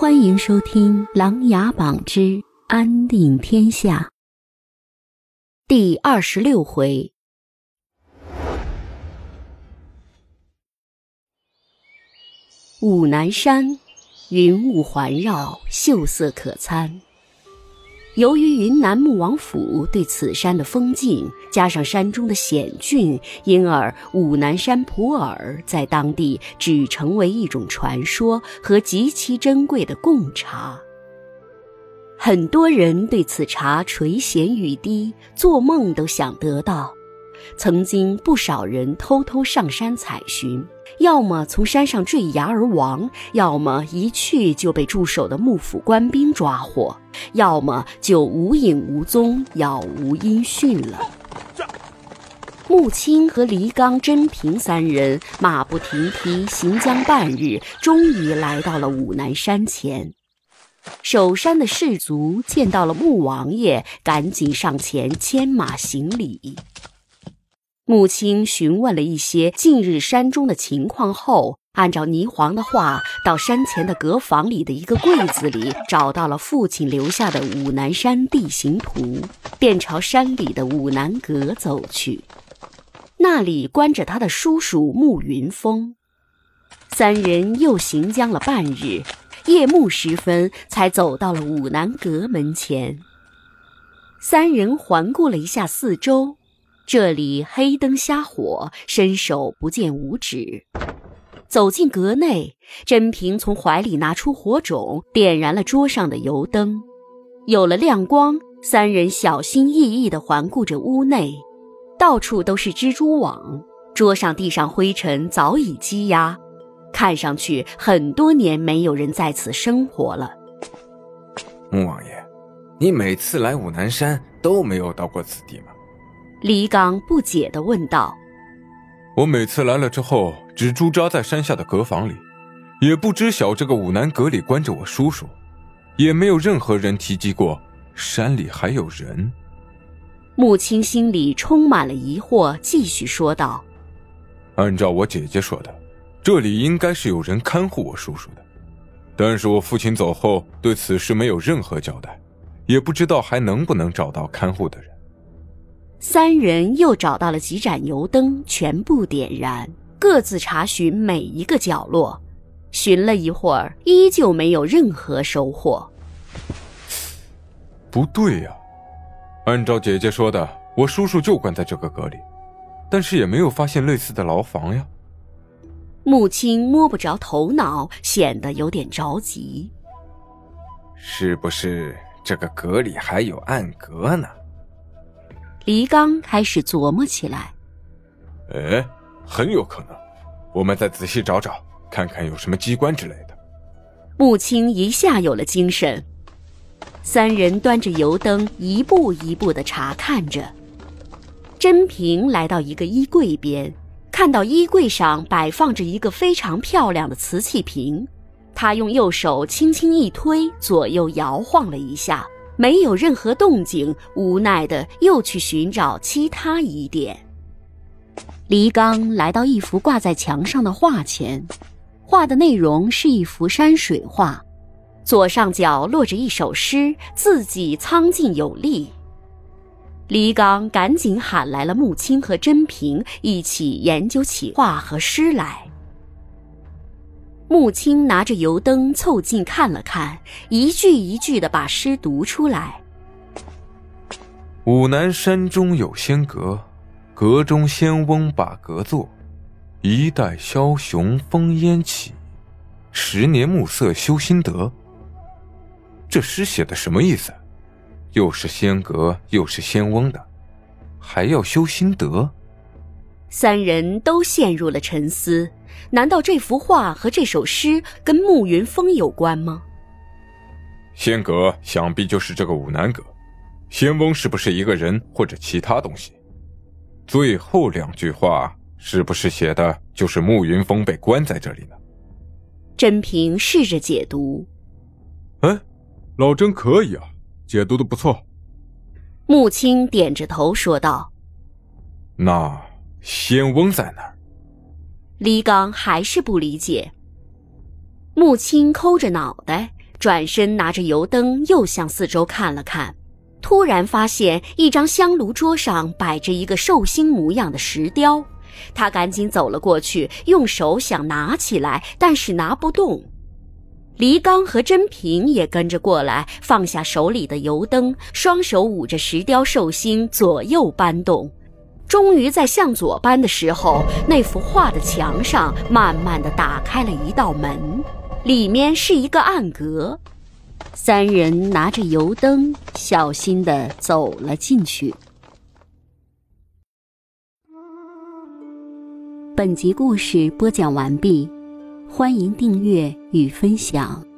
欢迎收听《琅琊榜之安定天下》第二十六回。武南山，云雾环绕，秀色可餐。由于云南穆王府对此山的封禁，加上山中的险峻，因而武南山普洱在当地只成为一种传说和极其珍贵的贡茶。很多人对此茶垂涎欲滴，做梦都想得到。曾经不少人偷偷上山采寻。要么从山上坠崖而亡，要么一去就被驻守的幕府官兵抓获，要么就无影无踪、杳无音讯了。穆青和黎刚、甄平三人马不停蹄行将半日，终于来到了武南山前。守山的士卒见到了穆王爷，赶紧上前牵马行礼。母亲询问了一些近日山中的情况后，按照霓凰的话，到山前的阁房里的一个柜子里找到了父亲留下的武南山地形图，便朝山里的武南阁走去。那里关着他的叔叔慕云峰。三人又行将了半日，夜幕时分才走到了武南阁门前。三人环顾了一下四周。这里黑灯瞎火，伸手不见五指。走进阁内，甄平从怀里拿出火种，点燃了桌上的油灯。有了亮光，三人小心翼翼地环顾着屋内，到处都是蜘蛛网。桌上、地上灰尘早已积压，看上去很多年没有人在此生活了。穆王爷，你每次来武南山都没有到过此地吗？李刚不解的问道：“我每次来了之后，只驻扎在山下的阁房里，也不知晓这个武南阁里关着我叔叔，也没有任何人提及过山里还有人。”穆青心里充满了疑惑，继续说道：“按照我姐姐说的，这里应该是有人看护我叔叔的，但是我父亲走后，对此事没有任何交代，也不知道还能不能找到看护的人。”三人又找到了几盏油灯，全部点燃，各自查询每一个角落。寻了一会儿，依旧没有任何收获。不对呀，按照姐姐说的，我叔叔就关在这个阁里，但是也没有发现类似的牢房呀。穆青摸不着头脑，显得有点着急。是不是这个阁里还有暗格呢？黎刚开始琢磨起来，哎，很有可能，我们再仔细找找，看看有什么机关之类的。穆青一下有了精神，三人端着油灯，一步一步的查看着。甄平来到一个衣柜边，看到衣柜上摆放着一个非常漂亮的瓷器瓶，他用右手轻轻一推，左右摇晃了一下。没有任何动静，无奈的又去寻找其他疑点。黎刚来到一幅挂在墙上的画前，画的内容是一幅山水画，左上角落着一首诗，字迹苍劲有力。黎刚赶紧喊来了穆青和甄平，一起研究起画和诗来。穆青拿着油灯凑近看了看，一句一句的把诗读出来：“武南山中有仙阁，阁中仙翁把阁坐，一代枭雄烽烟起，十年暮色修心得。”这诗写的什么意思？又是仙阁，又是仙翁的，还要修心得？三人都陷入了沉思。难道这幅画和这首诗跟慕云峰有关吗？仙阁想必就是这个武南阁，仙翁是不是一个人或者其他东西？最后两句话是不是写的就是慕云峰被关在这里呢？甄平试着解读。哎，老甄可以啊，解读的不错。穆青点着头说道：“那仙翁在哪儿？”李刚还是不理解。穆青抠着脑袋，转身拿着油灯又向四周看了看，突然发现一张香炉桌上摆着一个寿星模样的石雕，他赶紧走了过去，用手想拿起来，但是拿不动。黎刚和甄平也跟着过来，放下手里的油灯，双手捂着石雕寿星，左右搬动。终于在向左搬的时候，那幅画的墙上慢慢的打开了一道门，里面是一个暗格。三人拿着油灯，小心的走了进去。本集故事播讲完毕。欢迎订阅与分享。